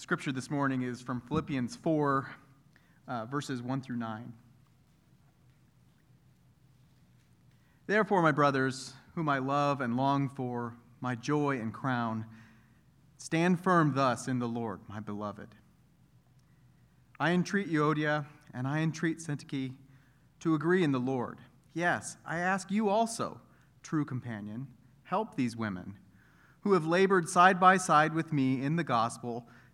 The scripture this morning is from Philippians 4, uh, verses 1 through 9. Therefore, my brothers, whom I love and long for, my joy and crown, stand firm thus in the Lord, my beloved. I entreat Euodia and I entreat Syntyche to agree in the Lord. Yes, I ask you also, true companion, help these women who have labored side by side with me in the gospel,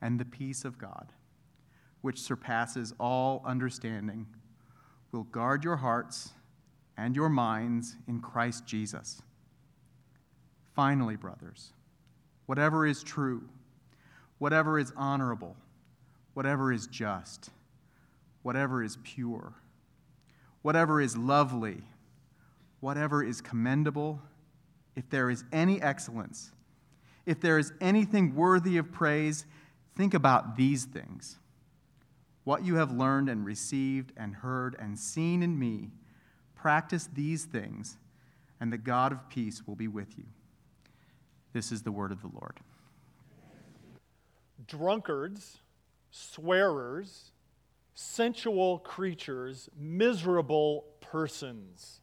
And the peace of God, which surpasses all understanding, will guard your hearts and your minds in Christ Jesus. Finally, brothers, whatever is true, whatever is honorable, whatever is just, whatever is pure, whatever is lovely, whatever is commendable, if there is any excellence, if there is anything worthy of praise, think about these things. What you have learned and received and heard and seen in me, practice these things, and the God of peace will be with you. This is the word of the Lord. Drunkards, swearers, sensual creatures, miserable persons.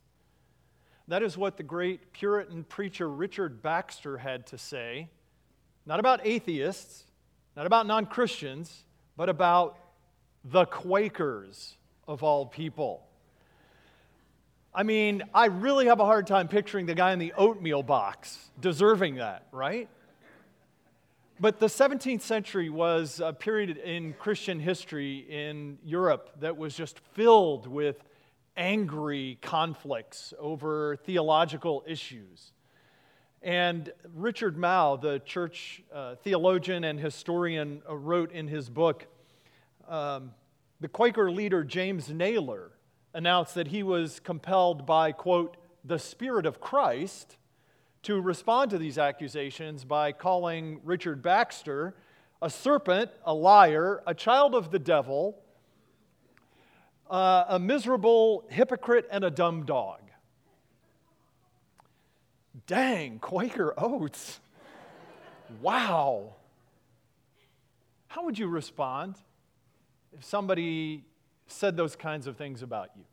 That is what the great Puritan preacher Richard Baxter had to say, not about atheists, not about non Christians, but about the Quakers of all people. I mean, I really have a hard time picturing the guy in the oatmeal box deserving that, right? But the 17th century was a period in Christian history in Europe that was just filled with angry conflicts over theological issues. And Richard Mouw, the church uh, theologian and historian, uh, wrote in his book um, the Quaker leader James Nayler announced that he was compelled by, quote, the Spirit of Christ to respond to these accusations by calling Richard Baxter a serpent, a liar, a child of the devil, uh, a miserable hypocrite, and a dumb dog. Dang, Quaker oats. Wow. How would you respond? if somebody said those kinds of things about you?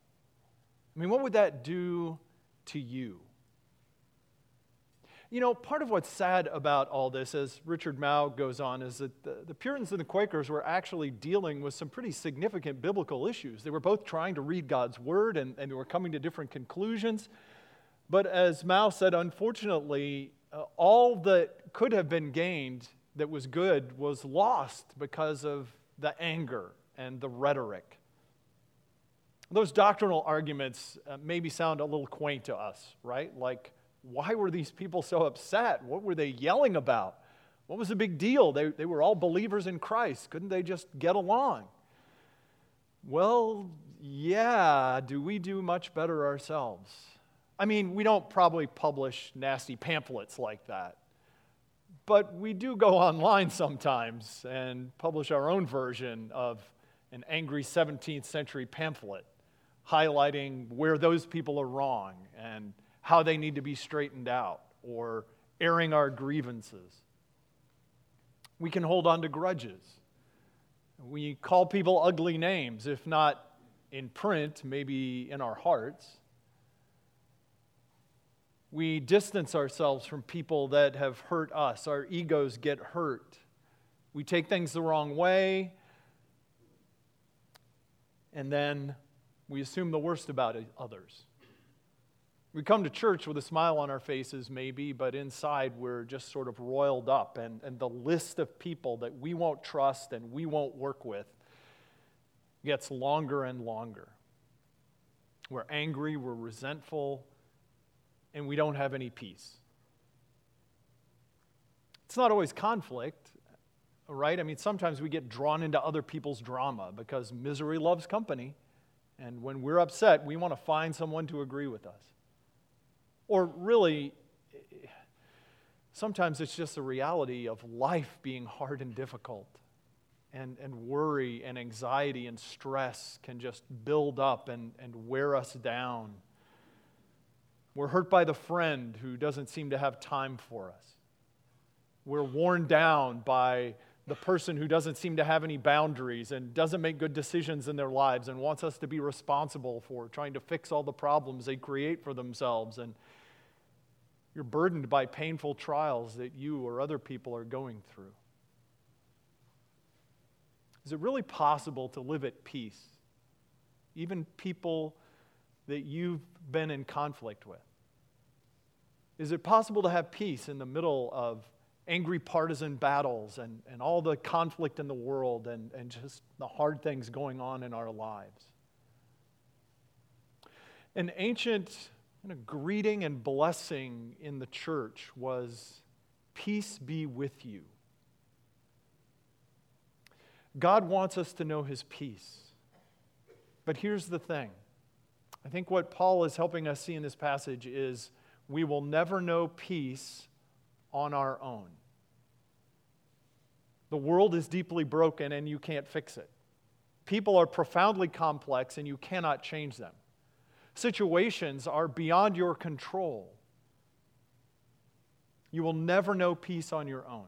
I mean, what would that do to you? You know, part of what's sad about all this, as Richard Mouw goes on, is that the, the, Puritans and the Quakers were actually dealing with some pretty significant biblical issues. They were both trying to read God's word and, and they were coming to different conclusions. But as Mouw said, unfortunately, uh, all that could have been gained that was good was lost because of the anger and the rhetoric. Those doctrinal arguments uh, maybe sound a little quaint to us, right? Like, why were these people so upset? What were they yelling about? What was the big deal? They, they were all believers in Christ. Couldn't they just get along? Well, yeah, do we do much better ourselves? I mean, we don't probably publish nasty pamphlets like that, but we do go online sometimes and publish our own version of an angry 17th century pamphlet highlighting where those people are wrong and how they need to be straightened out or airing our grievances. We can hold on to grudges. We call people ugly names, if not in print, maybe in our hearts. We distance ourselves from people that have hurt us. Our egos get hurt. We take things the wrong way and then we assume the worst about others. We come to church with a smile on our faces, maybe, but inside we're just sort of roiled up, and, and the list of people that we won't trust and we won't work with gets longer and longer. We're angry, we're resentful, and we don't have any peace. It's not always conflict. right? I mean, sometimes we get drawn into other people's drama because misery loves company. And when we're upset, we want to find someone to agree with us. Or really, sometimes it's just the reality of life being hard and difficult. And, and worry and anxiety and stress can just build up and, and wear us down. We're hurt by the friend who doesn't seem to have time for us. We're worn down by the person who doesn't seem to have any boundaries and doesn't make good decisions in their lives and wants us to be responsible for trying to fix all the problems they create for themselves. And you're burdened by painful trials that you or other people are going through. Is it really possible to live at peace? Even people that you've been in conflict with? Is it possible to have peace in the middle of angry partisan battles and, and all the conflict in the world and, and just the hard things going on in our lives. An ancient kind of greeting and blessing in the church was peace be with you. God wants us to know his peace. But here's the thing I think what Paul is helping us see in this passage is we will never know peace on our own. The world is deeply broken and you can't fix it. People are profoundly complex and you cannot change them. Situations are beyond your control. You will never know peace on your own.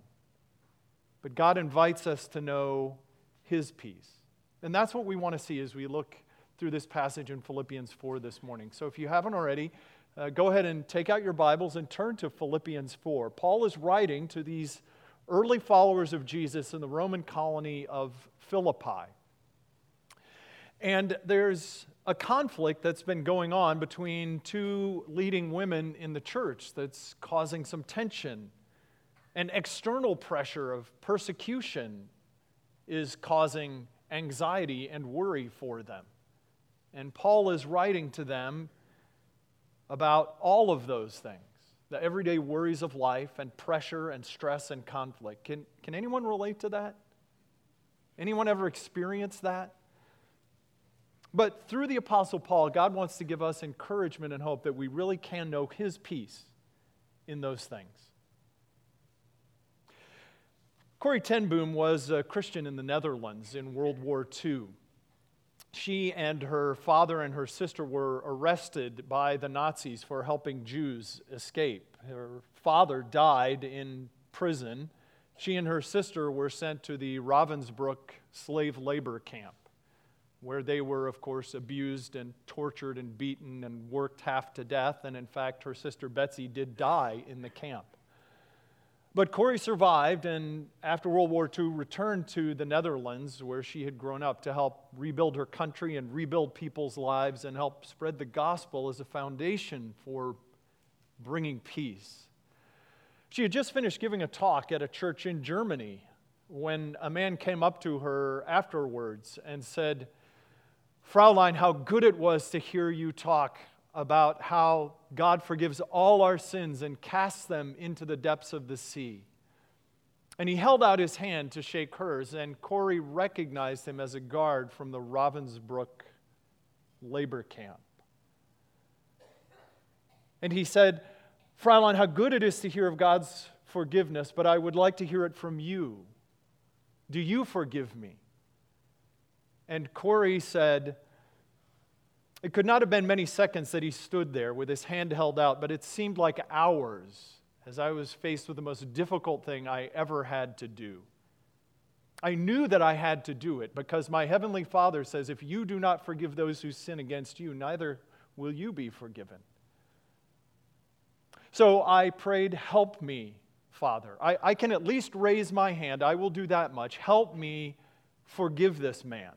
But God invites us to know His peace. And that's what we want to see as we look through this passage in Philippians 4 this morning. So if you haven't already, uh, go ahead and take out your Bibles and turn to Philippians 4. Paul is writing to these early followers of Jesus in the Roman colony of Philippi. And there's a conflict that's been going on between two leading women in the church that's causing some tension. And external pressure of persecution is causing anxiety and worry for them. And Paul is writing to them about all of those things the everyday worries of life and pressure and stress and conflict. Can, can anyone relate to that? Anyone ever experienced that? But through the Apostle Paul, God wants to give us encouragement and hope that we really can know His peace in those things. Corrie ten Boom was a Christian in the Netherlands in World War II she and her father and her sister were arrested by the Nazis for helping Jews escape. Her father died in prison. She and her sister were sent to the Ravensbrück slave labor camp, where they were, of course, abused and tortured and beaten and worked half to death. And in fact, her sister Betsie did die in the camp. But Corrie survived and after World War II returned to the Netherlands where she had grown up to help rebuild her country and rebuild people's lives and help spread the gospel as a foundation for bringing peace. She had just finished giving a talk at a church in Germany when a man came up to her afterwards and said, Fraulein, how good it was to hear you talk about how God forgives all our sins and casts them into the depths of the sea. And he held out his hand to shake hers, and Corrie recognized him as a guard from the Ravensbrück labor camp. And he said, Fräulein, how good it is to hear of God's forgiveness, but I would like to hear it from you. Do you forgive me? And Corrie said, it could not have been many seconds that he stood there with his hand held out, but it seemed like hours as I was faced with the most difficult thing I ever had to do. I knew that I had to do it because my heavenly Father says, If you do not forgive those who sin against you, neither will you be forgiven. So I prayed, Help me, Father. I, I can at least raise my hand. I will do that much. Help me forgive this man.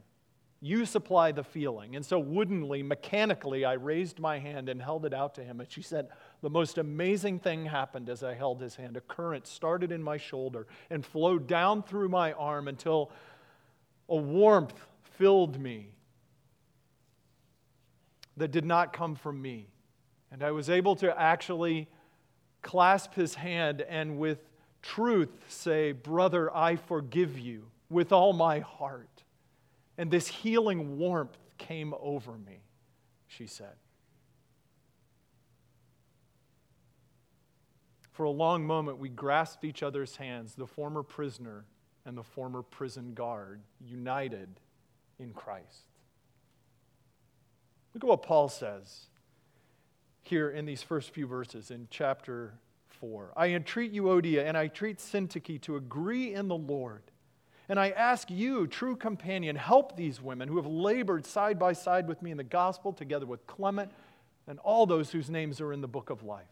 You supply the feeling. And so, woodenly, mechanically, I raised my hand and held it out to him. And she said, The most amazing thing happened as I held his hand. A current started in my shoulder and flowed down through my arm until a warmth filled me that did not come from me. And I was able to actually clasp his hand and with truth say, Brother, I forgive you with all my heart. And this healing warmth came over me, she said. For a long moment, we grasped each other's hands, the former prisoner and the former prison guard, united in Christ. Look at what Paul says here in these first few verses in chapter 4. I entreat you, Euodia, and I entreat Syntyche to agree in the Lord. And I ask you, true companion, help these women who have labored side by side with me in the gospel, together with Clement and all those whose names are in the book of life.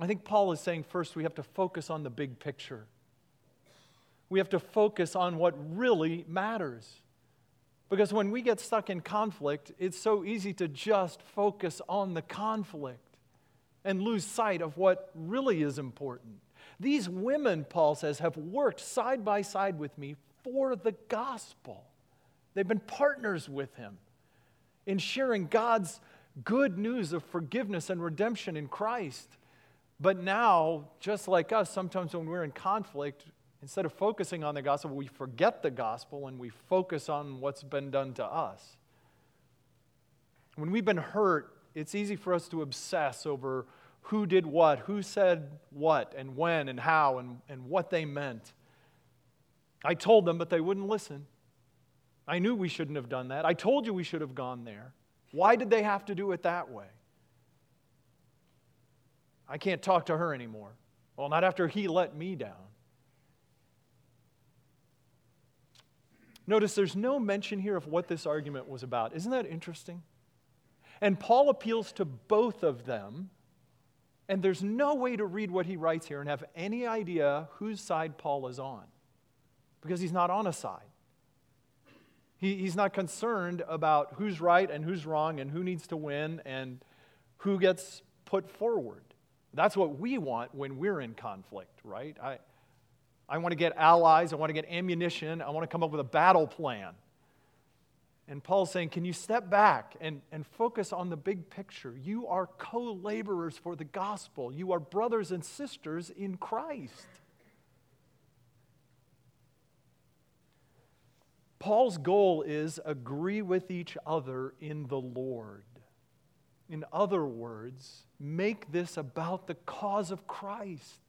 I think Paul is saying first we have to focus on the big picture. We have to focus on what really matters. Because when we get stuck in conflict, it's so easy to just focus on the conflict and lose sight of what really is important. These women, Paul says, have worked side by side with me for the gospel. They've been partners with him in sharing God's good news of forgiveness and redemption in Christ. But now, just like us, sometimes when we're in conflict, instead of focusing on the gospel, we forget the gospel and we focus on what's been done to us. When we've been hurt, it's easy for us to obsess over who did what, who said what, and when, and how, and, and what they meant. I told them, but they wouldn't listen. I knew we shouldn't have done that. I told you we should have gone there. Why did they have to do it that way? I can't talk to her anymore. Well, not after he let me down. Notice there's no mention here of what this argument was about. Isn't that interesting? And Paul appeals to both of them and there's no way to read what he writes here and have any idea whose side Paul is on because he's not on a side. He, he's not concerned about who's right and who's wrong and who needs to win and who gets put forward. That's what we want when we're in conflict, right? I, I want to get allies, I want to get ammunition, I want to come up with a battle plan. And Paul's saying, Can you step back and, and focus on the big picture? You are co laborers for the gospel, you are brothers and sisters in Christ. Paul's goal is agree with each other in the Lord. In other words, make this about the cause of Christ,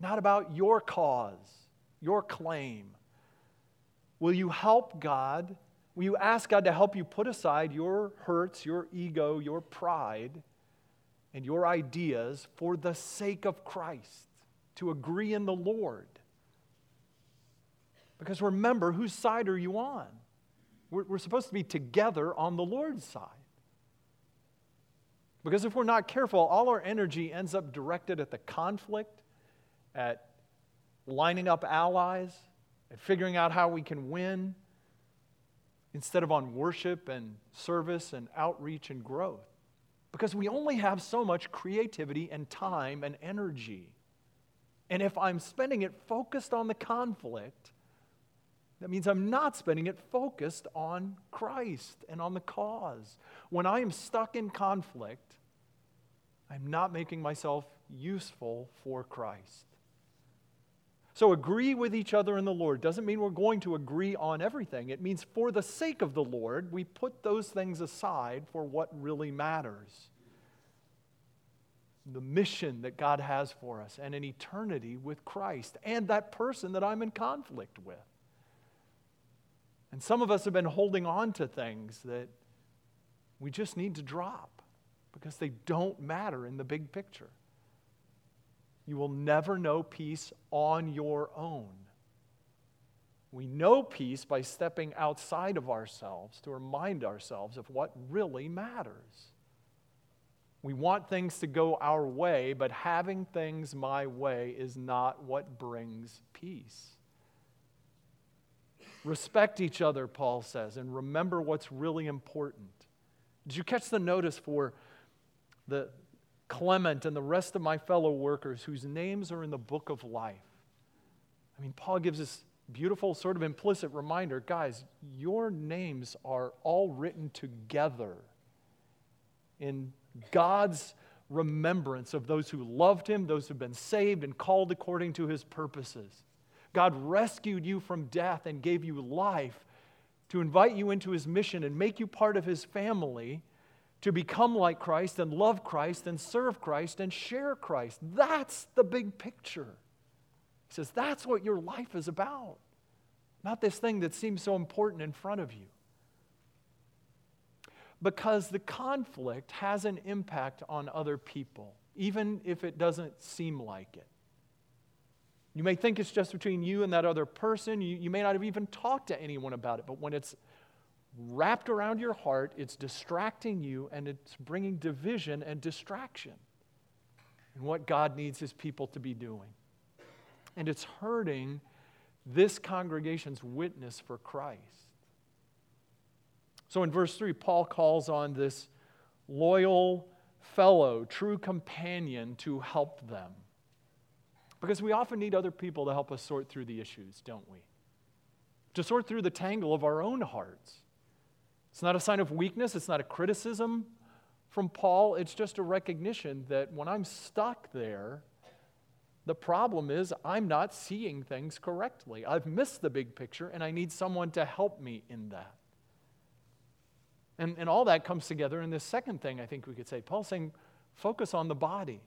not about your cause, your claim. Will you help God Will you ask God to help you put aside your hurts, your ego, your pride, and your ideas for the sake of Christ, to agree in the Lord? Because remember, whose side are you on? We're, we're supposed to be together on the Lord's side. Because if we're not careful, all our energy ends up directed at the conflict, at lining up allies, at figuring out how we can win instead of on worship and service and outreach and growth. Because we only have so much creativity and time and energy. And if I'm spending it focused on the conflict, that means I'm not spending it focused on Christ and on the cause. When I am stuck in conflict, I'm not making myself useful for Christ. So agree with each other in the Lord doesn't mean we're going to agree on everything. It means for the sake of the Lord, we put those things aside for what really matters. The mission that God has for us and an eternity with Christ and that person that I'm in conflict with. And some of us have been holding on to things that we just need to drop because they don't matter in the big picture. You will never know peace on your own. We know peace by stepping outside of ourselves to remind ourselves of what really matters. We want things to go our way, but having things my way is not what brings peace. Respect each other, Paul says, and remember what's really important. Did you catch the notice for the, Clement and the rest of my fellow workers whose names are in the book of life. I mean, Paul gives this beautiful, sort of implicit reminder guys, your names are all written together in God's remembrance of those who loved him, those who've been saved and called according to his purposes. God rescued you from death and gave you life to invite you into his mission and make you part of his family to become like Christ and love Christ and serve Christ and share Christ. That's the big picture. He says, that's what your life is about, not this thing that seems so important in front of you. Because the conflict has an impact on other people, even if it doesn't seem like it. You may think it's just between you and that other person. You, you may not have even talked to anyone about it, but when it's wrapped around your heart, it's distracting you and it's bringing division and distraction in what God needs his people to be doing. And it's hurting this congregation's witness for Christ. So in verse 3, Paul calls on this loyal fellow, true companion, to help them. Because we often need other people to help us sort through the issues, don't we? To sort through the tangle of our own hearts. It's not a sign of weakness, it's not a criticism from Paul, it's just a recognition that when I'm stuck there, the problem is I'm not seeing things correctly. I've missed the big picture, and I need someone to help me in that. And, and all that comes together in this second thing I think we could say. Paul's saying, focus on the body.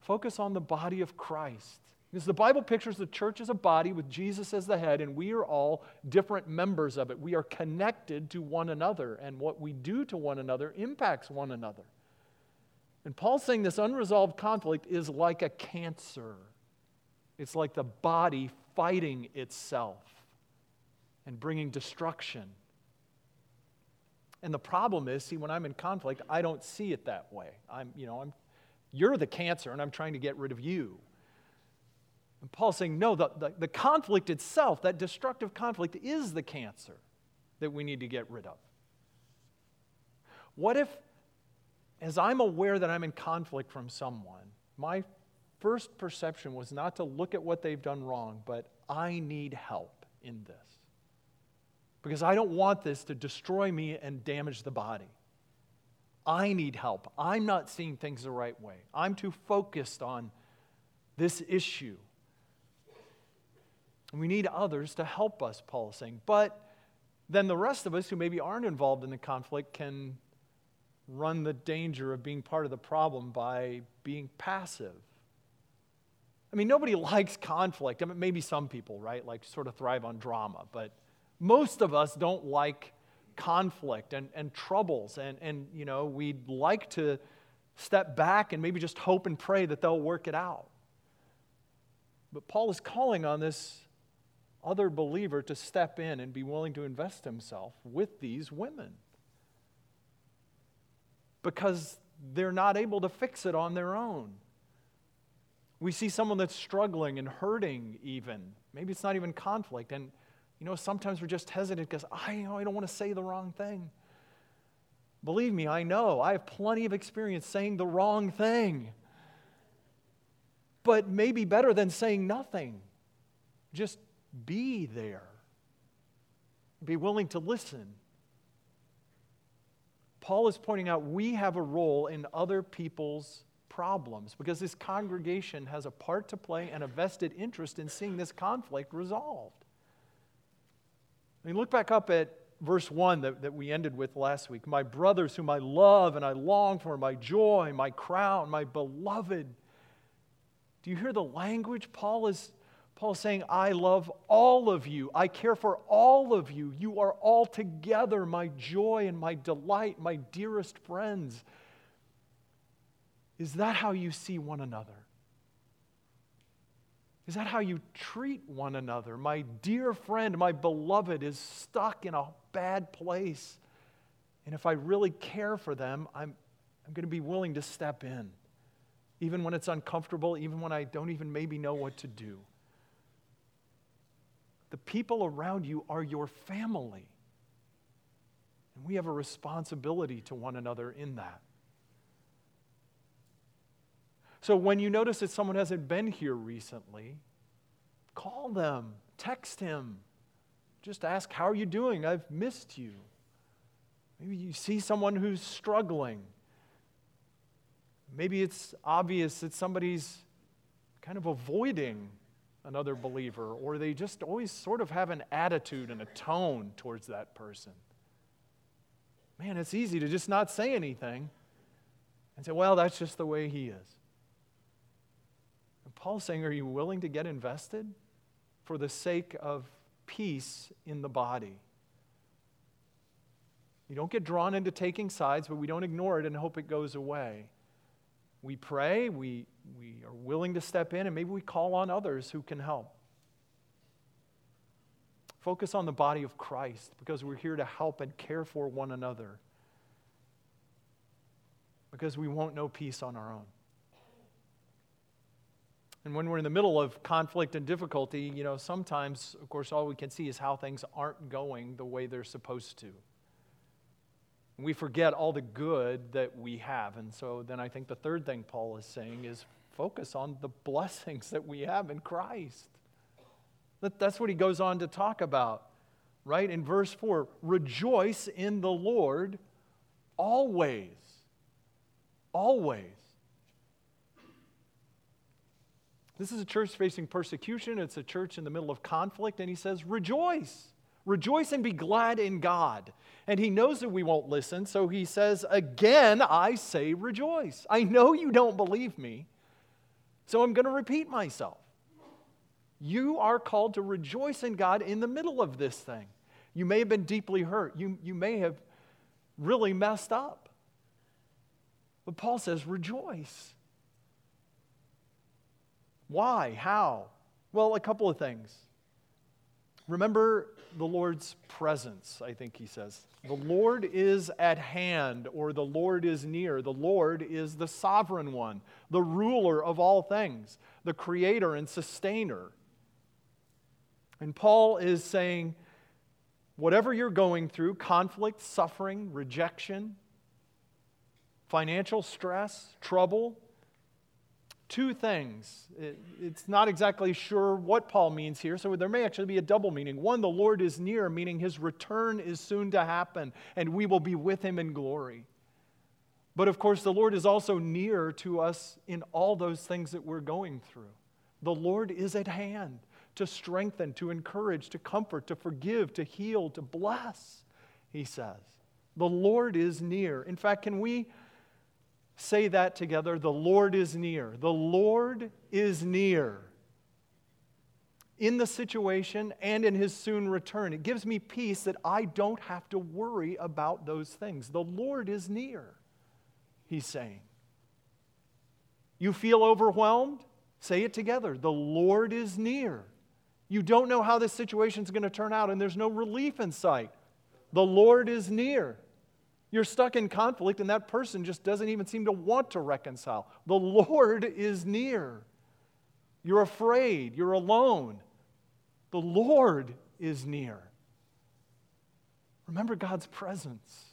Focus on the body of Christ. Because the Bible pictures the church as a body with Jesus as the head, and we are all different members of it. We are connected to one another, and what we do to one another impacts one another. And Paul's saying this unresolved conflict is like a cancer, it's like the body fighting itself and bringing destruction. And the problem is, see, when I'm in conflict, I don't see it that way. I'm, you know, I'm, you're the cancer, and I'm trying to get rid of you. And Paul's saying, no, the, the, the conflict itself, that destructive conflict, is the cancer that we need to get rid of. What if, as I'm aware that I'm in conflict from someone, my first perception was not to look at what they've done wrong, but I need help in this? Because I don't want this to destroy me and damage the body. I need help. I'm not seeing things the right way. I'm too focused on this issue. We need others to help us, Paul is saying. But then the rest of us who maybe aren't involved in the conflict can run the danger of being part of the problem by being passive. I mean, nobody likes conflict. I mean, maybe some people, right, like sort of thrive on drama, but most of us don't like conflict and, and troubles. And, and, you know, we'd like to step back and maybe just hope and pray that they'll work it out. But Paul is calling on this other believer to step in and be willing to invest himself with these women because they're not able to fix it on their own. We see someone that's struggling and hurting, even. Maybe it's not even conflict. And, you know, sometimes we're just hesitant because I, you know, I don't want to say the wrong thing. Believe me, I know. I have plenty of experience saying the wrong thing. But maybe better than saying nothing. Just be there. Be willing to listen. Paul is pointing out we have a role in other people's problems because this congregation has a part to play and a vested interest in seeing this conflict resolved. I mean, look back up at verse 1 that, that we ended with last week. My brothers, whom I love and I long for, my joy, my crown, my beloved. Do you hear the language Paul is Paul is saying, I love all of you. I care for all of you. You are all together my joy and my delight, my dearest friends. Is that how you see one another? Is that how you treat one another? My dear friend, my beloved, is stuck in a bad place. And if I really care for them, I'm, I'm going to be willing to step in, even when it's uncomfortable, even when I don't even maybe know what to do. The people around you are your family. And we have a responsibility to one another in that. So when you notice that someone hasn't been here recently, call them, text him. Just ask, How are you doing? I've missed you. Maybe you see someone who's struggling. Maybe it's obvious that somebody's kind of avoiding another believer, or they just always sort of have an attitude and a tone towards that person. Man, it's easy to just not say anything and say, well, that's just the way he is. And Paul's saying, are you willing to get invested for the sake of peace in the body? You don't get drawn into taking sides, but we don't ignore it and hope it goes away. We pray, we, we are willing to step in, and maybe we call on others who can help. Focus on the body of Christ because we're here to help and care for one another. Because we won't know peace on our own. And when we're in the middle of conflict and difficulty, you know, sometimes, of course, all we can see is how things aren't going the way they're supposed to. We forget all the good that we have. And so then I think the third thing Paul is saying is focus on the blessings that we have in Christ. That's what he goes on to talk about, right? In verse 4 rejoice in the Lord always. Always. This is a church facing persecution. It's a church in the middle of conflict, and he says, Rejoice. Rejoice and be glad in God. And he knows that we won't listen, so he says, Again, I say rejoice. I know you don't believe me, so I'm going to repeat myself. You are called to rejoice in God in the middle of this thing. You may have been deeply hurt, you, you may have really messed up. But Paul says, Rejoice. Why? How? Well, a couple of things. Remember the Lord's presence, I think he says. The Lord is at hand, or the Lord is near. The Lord is the sovereign one, the ruler of all things, the creator and sustainer. And Paul is saying, whatever you're going through conflict, suffering, rejection, financial stress, trouble two things. It, it's not exactly sure what Paul means here, so there may actually be a double meaning. One, the Lord is near, meaning his return is soon to happen, and we will be with him in glory. But of course, the Lord is also near to us in all those things that we're going through. The Lord is at hand to strengthen, to encourage, to comfort, to forgive, to heal, to bless, he says. The Lord is near. In fact, can we say that together? The Lord is near. The Lord is near in the situation and in his soon return. It gives me peace that I don't have to worry about those things. The Lord is near, he's saying. You feel overwhelmed? Say it together. The Lord is near. You don't know how this situation is going to turn out, and there's no relief in sight. The Lord is near. You're stuck in conflict, and that person just doesn't even seem to want to reconcile. The Lord is near. You're afraid. You're alone. The Lord is near. Remember God's presence.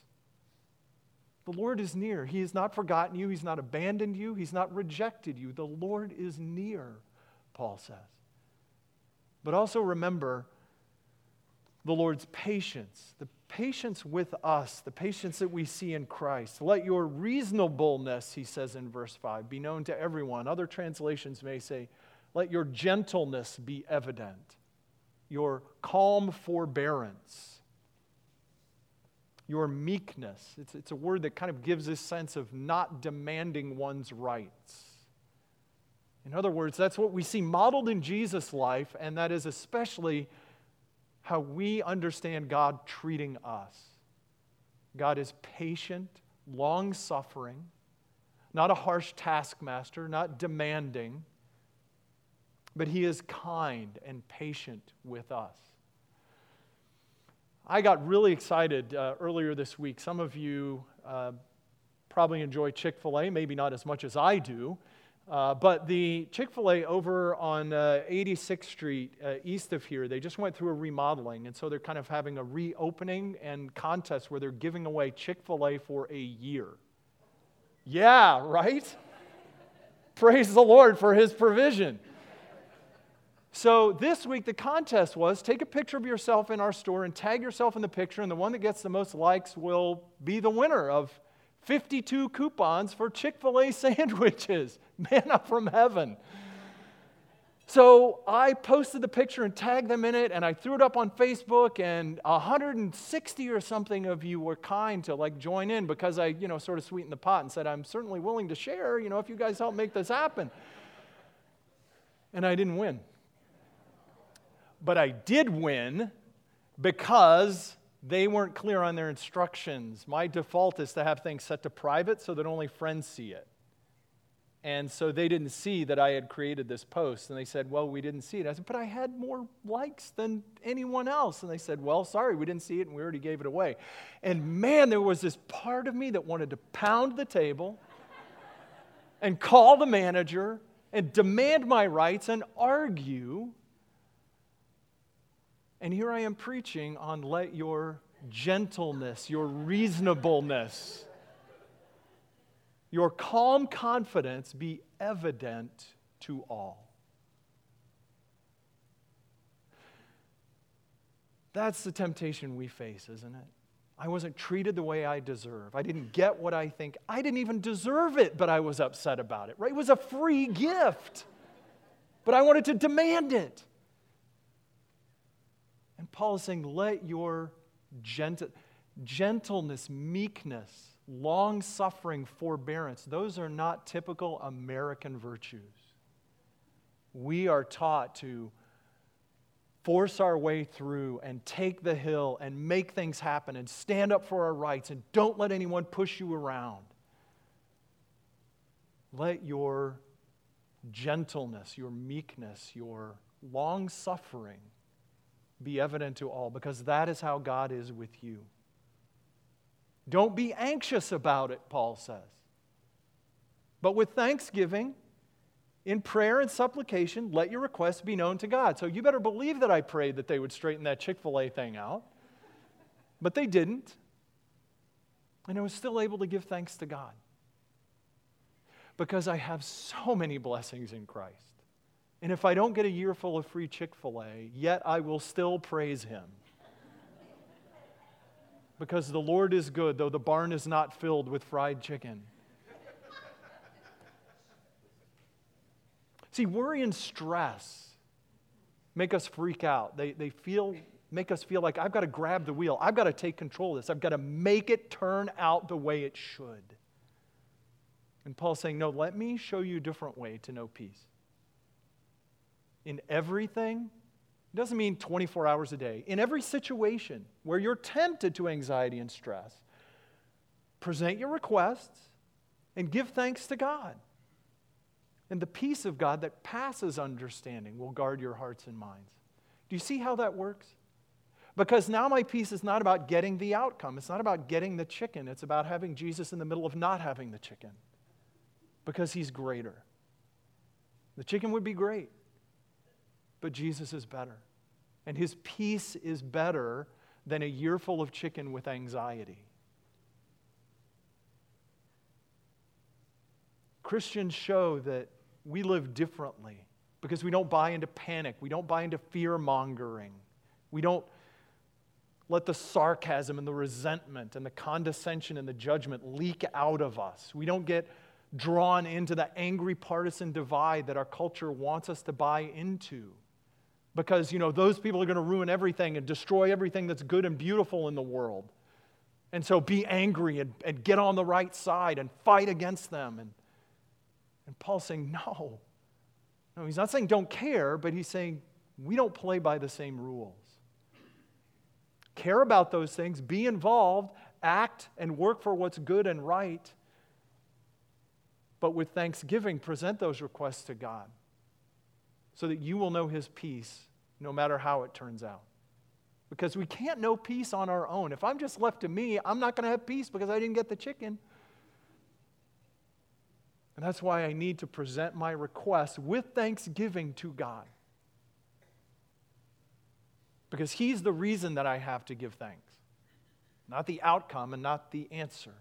The Lord is near. He has not forgotten you. He's not abandoned you. He's not rejected you. The Lord is near, Paul says. But also remember the Lord's patience, the patience with us, the patience that we see in Christ. Let your reasonableness, he says in verse 5, be known to everyone. Other translations may say, let your gentleness be evident, your calm forbearance, your meekness. It's, it's a word that kind of gives this sense of not demanding one's rights. In other words, that's what we see modeled in Jesus' life, and that is especially how we understand God treating us. God is patient, long suffering, not a harsh taskmaster, not demanding, but He is kind and patient with us. I got really excited uh, earlier this week. Some of you uh, probably enjoy Chick fil A, maybe not as much as I do. Uh, but the Chick fil A over on uh, 86th Street, uh, east of here, they just went through a remodeling. And so they're kind of having a reopening and contest where they're giving away Chick fil A for a year. Yeah, right? Praise the Lord for his provision. So this week, the contest was take a picture of yourself in our store and tag yourself in the picture, and the one that gets the most likes will be the winner of 52 coupons for Chick fil A sandwiches, manna from heaven. So I posted the picture and tagged them in it, and I threw it up on Facebook, and 160 or something of you were kind to like join in because I, you know, sort of sweetened the pot and said, I'm certainly willing to share, you know, if you guys help make this happen. And I didn't win. But I did win because they weren't clear on their instructions. My default is to have things set to private so that only friends see it. And so they didn't see that I had created this post. And they said, Well, we didn't see it. I said, But I had more likes than anyone else. And they said, Well, sorry, we didn't see it and we already gave it away. And man, there was this part of me that wanted to pound the table and call the manager and demand my rights and argue. And here I am preaching on let your gentleness, your reasonableness, your calm confidence be evident to all. That's the temptation we face, isn't it? I wasn't treated the way I deserve. I didn't get what I think. I didn't even deserve it, but I was upset about it, right? It was a free gift, but I wanted to demand it. Paul is saying, let your gentle, gentleness, meekness, long suffering, forbearance, those are not typical American virtues. We are taught to force our way through and take the hill and make things happen and stand up for our rights and don't let anyone push you around. Let your gentleness, your meekness, your long suffering be evident to all because that is how God is with you. Don't be anxious about it, Paul says. But with thanksgiving, in prayer and supplication, let your requests be known to God. So you better believe that I prayed that they would straighten that Chick fil A thing out. But they didn't. And I was still able to give thanks to God. Because I have so many blessings in Christ. And if I don't get a year full of free Chick fil A, yet I will still praise Him because the Lord is good, though the barn is not filled with fried chicken. See, worry and stress make us freak out. They, they feel, make us feel like I've got to grab the wheel. I've got to take control of this. I've got to make it turn out the way it should. And Paul's saying, No, let me show you a different way to know peace. In everything, it doesn't mean 24 hours a day. In every situation where you're tempted to anxiety and stress, present your requests and give thanks to God. And the peace of God that passes understanding will guard your hearts and minds. Do you see how that works? Because now my peace is not about getting the outcome. It's not about getting the chicken. It's about having Jesus in the middle of not having the chicken because he's greater. The chicken would be great, but Jesus is better. And his peace is better than a year full of chicken with anxiety. Christians show that we live differently because we don't buy into panic. We don't buy into fear mongering. We don't let the sarcasm and the resentment and the condescension and the judgment leak out of us. We don't get drawn into the angry partisan divide that our culture wants us to buy into because, you know, those people are going to ruin everything and destroy everything that's good and beautiful in the world. And so be angry and, and get on the right side and fight against them. And, and Paul's saying, no. No, he's not saying don't care, but he's saying we don't play by the same rules. Care about those things, be involved, act, and work for what's good and right. But with thanksgiving, present those requests to God so that you will know his peace no matter how it turns out. Because we can't know peace on our own. If I'm just left to me, I'm not going to have peace because I didn't get the chicken. And that's why I need to present my request with thanksgiving to God. Because He's the reason that I have to give thanks, not the outcome and not the answer.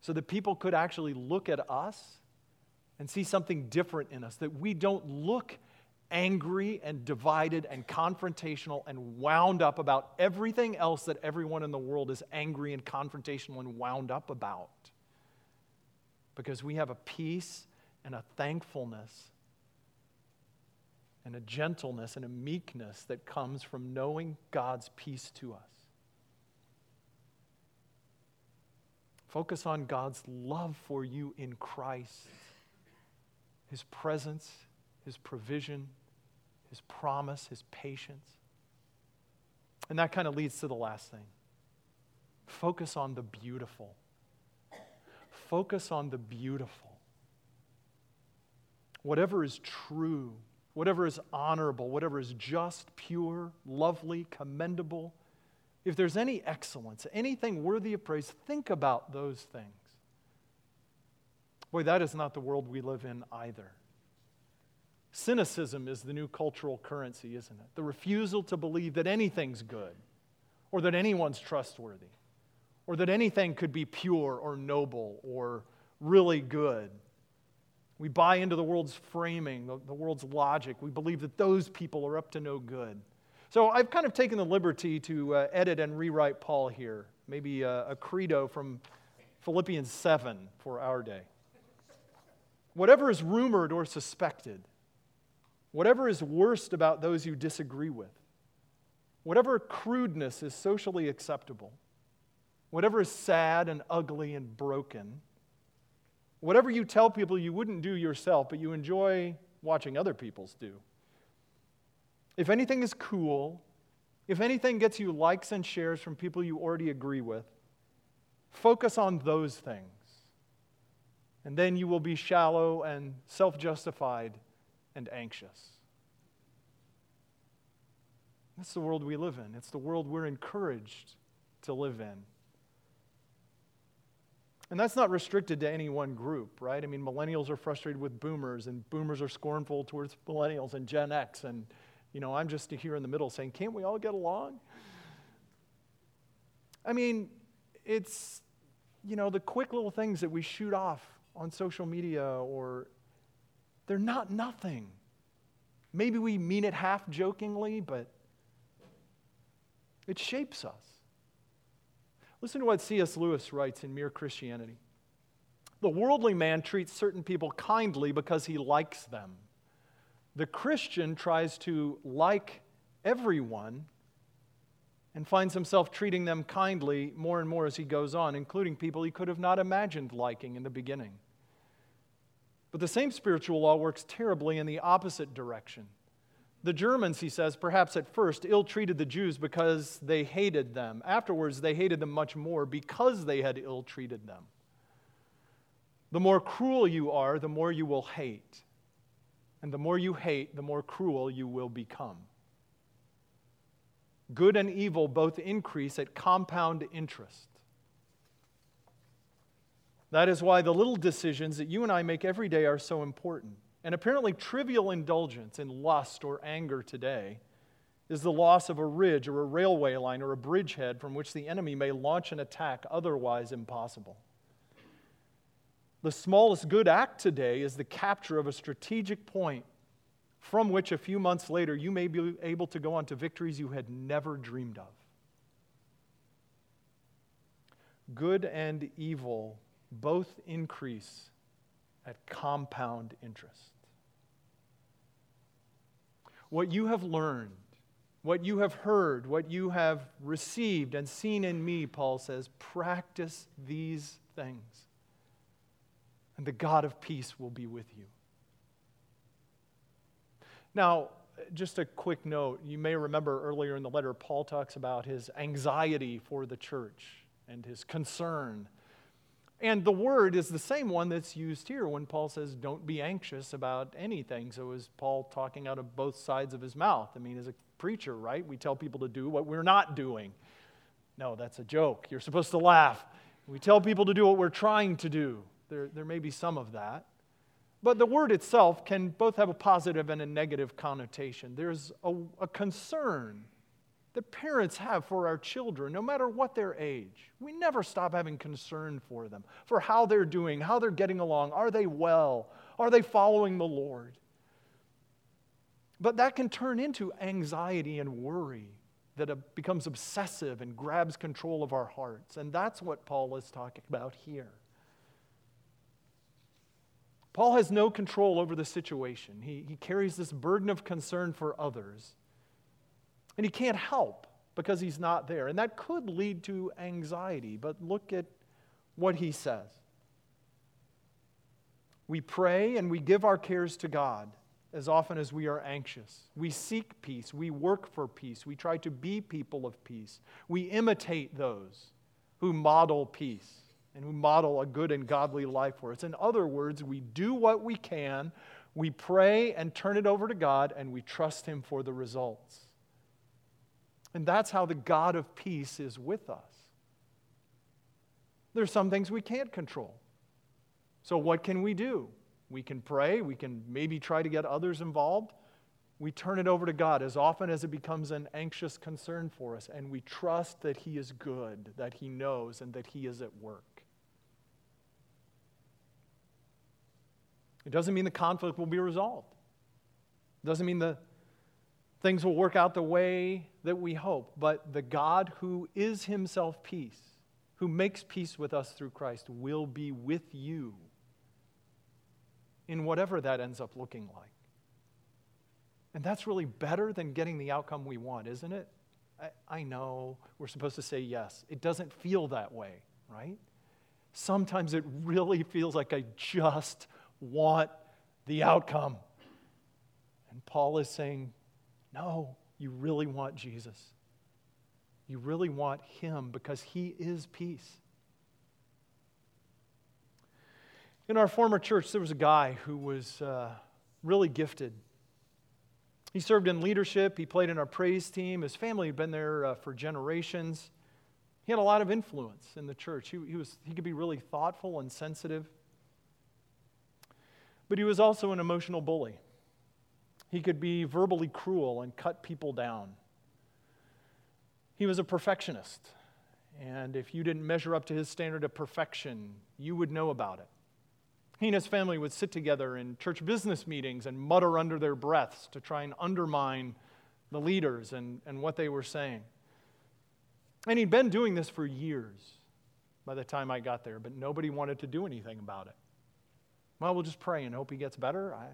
So that people could actually look at us and see something different in us, that we don't look angry and divided and confrontational and wound up about everything else that everyone in the world is angry and confrontational and wound up about. Because we have a peace and a thankfulness and a gentleness and a meekness that comes from knowing God's peace to us. Focus on God's love for you in Christ, His presence, His provision, His promise, His patience. And that kind of leads to the last thing. Focus on the beautiful. Focus on the beautiful. Whatever is true, whatever is honorable, whatever is just, pure, lovely, commendable, if there's any excellence, anything worthy of praise, think about those things. Boy, that is not the world we live in either. Cynicism is the new cultural currency, isn't it? The refusal to believe that anything's good, or that anyone's trustworthy, or that anything could be pure or noble or really good. We buy into the world's framing, the, the world's logic. We believe that those people are up to no good. So I've kind of taken the liberty to uh, edit and rewrite Paul here, maybe a, a credo from Philippians 7 for our day. Whatever is rumored or suspected, whatever is worst about those you disagree with, whatever crudeness is socially acceptable, whatever is sad and ugly and broken, whatever you tell people you wouldn't do yourself, but you enjoy watching other people's do if anything is cool, if anything gets you likes and shares from people you already agree with, focus on those things. And then you will be shallow and self justified and anxious. That's the world we live in. It's the world we're encouraged to live in. And that's not restricted to any one group, right? I mean, millennials are frustrated with boomers, and boomers are scornful towards millennials and Gen X, and you know, I'm just here in the middle saying, can't we all get along? I mean, it's, you know, the quick little things that we shoot off on social media or they're not nothing. Maybe we mean it half jokingly, but it shapes us. Listen to what C.S. Lewis writes in Mere Christianity. The worldly man treats certain people kindly because he likes them. The Christian tries to like everyone and finds himself treating them kindly more and more as he goes on, including people he could have not imagined liking in the beginning. But the same spiritual law works terribly in the opposite direction. The Germans, he says, perhaps at first ill treated the Jews because they hated them. Afterwards, they hated them much more because they had ill treated them. The more cruel you are, the more you will hate. And the more you hate, the more cruel you will become. Good and evil both increase at compound interest. That is why the little decisions that you and I make every day are so important. And apparently, trivial indulgence in lust or anger today is the loss of a ridge or a railway line or a bridgehead from which the enemy may launch an attack otherwise impossible. The smallest good act today is the capture of a strategic point from which a few months later you may be able to go on to victories you had never dreamed of. Good and evil both increase at compound interest. What you have learned, what you have heard, what you have received and seen in me, Paul says, practice these things and the God of peace will be with you. Now, just a quick note you may remember earlier in the letter, Paul talks about his anxiety for the church and his concern. And the word is the same one that's used here when Paul says, Don't be anxious about anything. So is Paul talking out of both sides of his mouth? I mean, as a preacher, right? We tell people to do what we're not doing. No, that's a joke. You're supposed to laugh. We tell people to do what we're trying to do. There, there may be some of that. But the word itself can both have a positive and a negative connotation. There's a, a, concern that parents have for our children, no matter what their age. We never stop having concern for them, for how they're doing, how they're getting along. Are they well? Are they following the Lord? But that can turn into anxiety and worry that becomes obsessive and grabs control of our hearts. And that's what Paul is talking about here. Paul has no control over the situation. He, he carries this burden of concern for others. And he can't help because he's not there. And that could lead to anxiety. But look at what he says. We pray and we give our cares to God as often as we are anxious. We seek peace. We work for peace. We try to be people of peace. We imitate those who model peace and who model a good and godly life for us. In other words, we do what we can, we pray and turn it over to God, and we trust Him for the results. And that's how the God of peace is with us. There's some things we can't control. So, what can we do? We can pray, we can maybe try to get others involved. We turn it over to God as often as it becomes an anxious concern for us, and we trust that He is good, that He knows, and that He is at work. It doesn't mean the conflict will be resolved. It doesn't mean the things will work out the way that we hope, but the God who is Himself peace, who makes peace with us through Christ, will be with you in whatever that ends up looking like. And that's really better than getting the outcome we want, isn't it? I, I, know we're supposed to say yes. It doesn't feel that way, right? Sometimes it really feels like I just want the outcome. And Paul is saying, no, you really want Jesus. You really want him because he is peace. In our former church, there was a guy who was uh, really gifted. He served in leadership, he played in our praise team. His family had been there uh, for generations. He had a lot of influence in the church. He, he, was, he could be really thoughtful and sensitive. But he was also an emotional bully. He could be verbally cruel and cut people down. He was a perfectionist. And if you didn't measure up to his standard of perfection, you would know about it. He and his family would sit together in church business meetings and mutter under their breaths to try and undermine the leaders and, and what they were saying. And he'd been doing this for years by the time I got there, but nobody wanted to do anything about it. Well, we'll just pray and hope he gets better. I...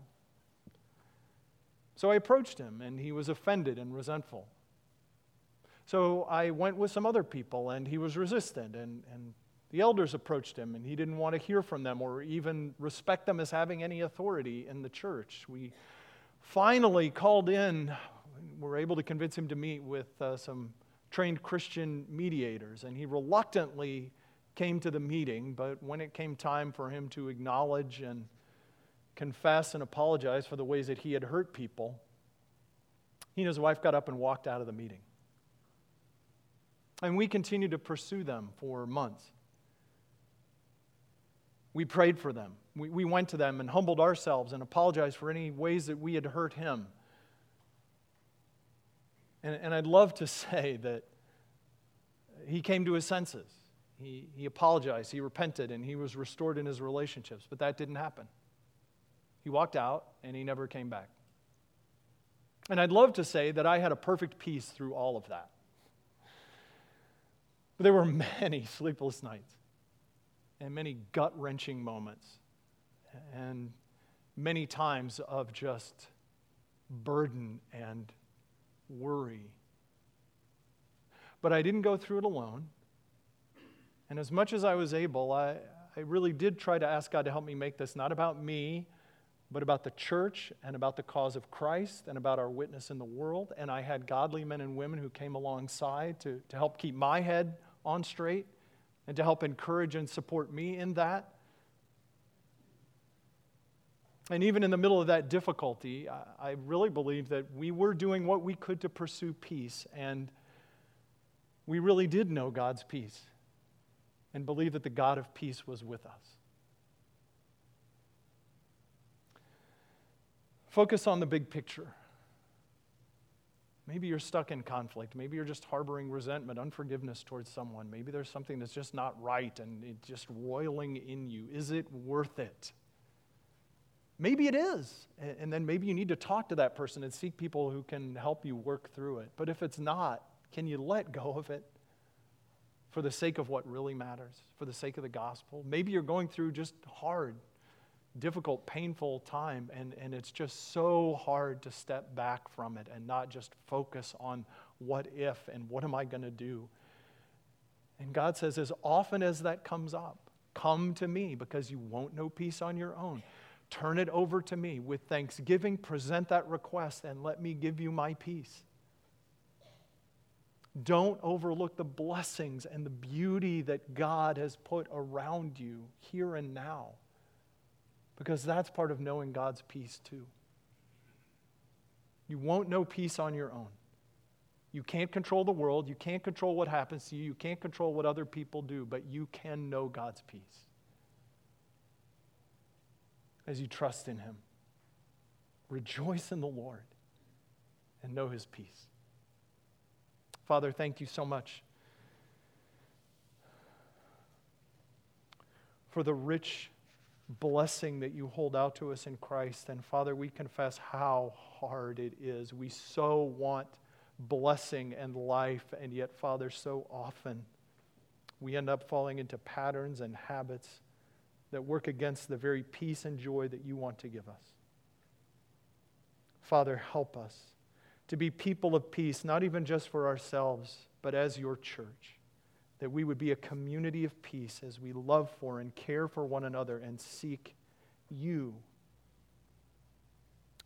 So I approached him, and he was offended and resentful. So I went with some other people, and he was resistant, and, and the elders approached him, and he didn't want to hear from them or even respect them as having any authority in the church. We finally called in, we were able to convince him to meet with uh, some trained Christian mediators, and he reluctantly came to the meeting, but when it came time for him to acknowledge and confess and apologize for the ways that he had hurt people, he and his wife got up and walked out of the meeting. And we continued to pursue them for months. We prayed for them. We, we went to them and humbled ourselves and apologized for any ways that we had hurt him. And, and I'd love to say that he came to his senses. He, he apologized, he repented, and he was restored in his relationships. But that didn't happen. He walked out and he never came back. And I'd love to say that I had a perfect peace through all of that. But there were many sleepless nights and many gut wrenching moments, and many times of just burden and worry. But I didn't go through it alone. And as much as I was able, I, I really did try to ask God to help me make this not about me, but about the church and about the cause of Christ and about our witness in the world. And I had godly men and women who came alongside to, to help keep my head on straight and to help encourage and support me in that. And even in the middle of that difficulty, I really believe that we were doing what we could to pursue peace, and we really did know God's peace and believe that the God of peace was with us. Focus on the big picture. Maybe you're stuck in conflict. Maybe you're just harboring resentment, unforgiveness towards someone. Maybe there's something that's just not right and it's just roiling in you. Is it worth it? Maybe it is. And then maybe you need to talk to that person and seek people who can help you work through it. But if it's not, can you let go of it for the sake of what really matters, for the sake of the gospel? Maybe you're going through just hard, difficult, painful time, and, and it's just so hard to step back from it and not just focus on what if and what am I going to do. And God says, as often as that comes up, come to me because you won't know peace on your own. Turn it over to me with thanksgiving, present that request, and let me give you my peace. Don't overlook the blessings and the beauty that God has put around you here and now, because that's part of knowing God's peace too. You won't know peace on your own. You can't control the world, you can't control what happens to you, you can't control what other people do, but you can know God's peace as you trust in Him. Rejoice in the Lord and know His peace. Father, thank you so much for the rich blessing that you hold out to us in Christ. And Father, we confess how hard it is. We so want blessing and life, and yet, Father, so often we end up falling into patterns and habits that work against the very peace and joy that you want to give us. Father, help us to be people of peace, not even just for ourselves, but as your church. That we would be a community of peace as we love for and care for one another and seek you.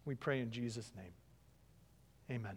We pray in Jesus' name. Amen.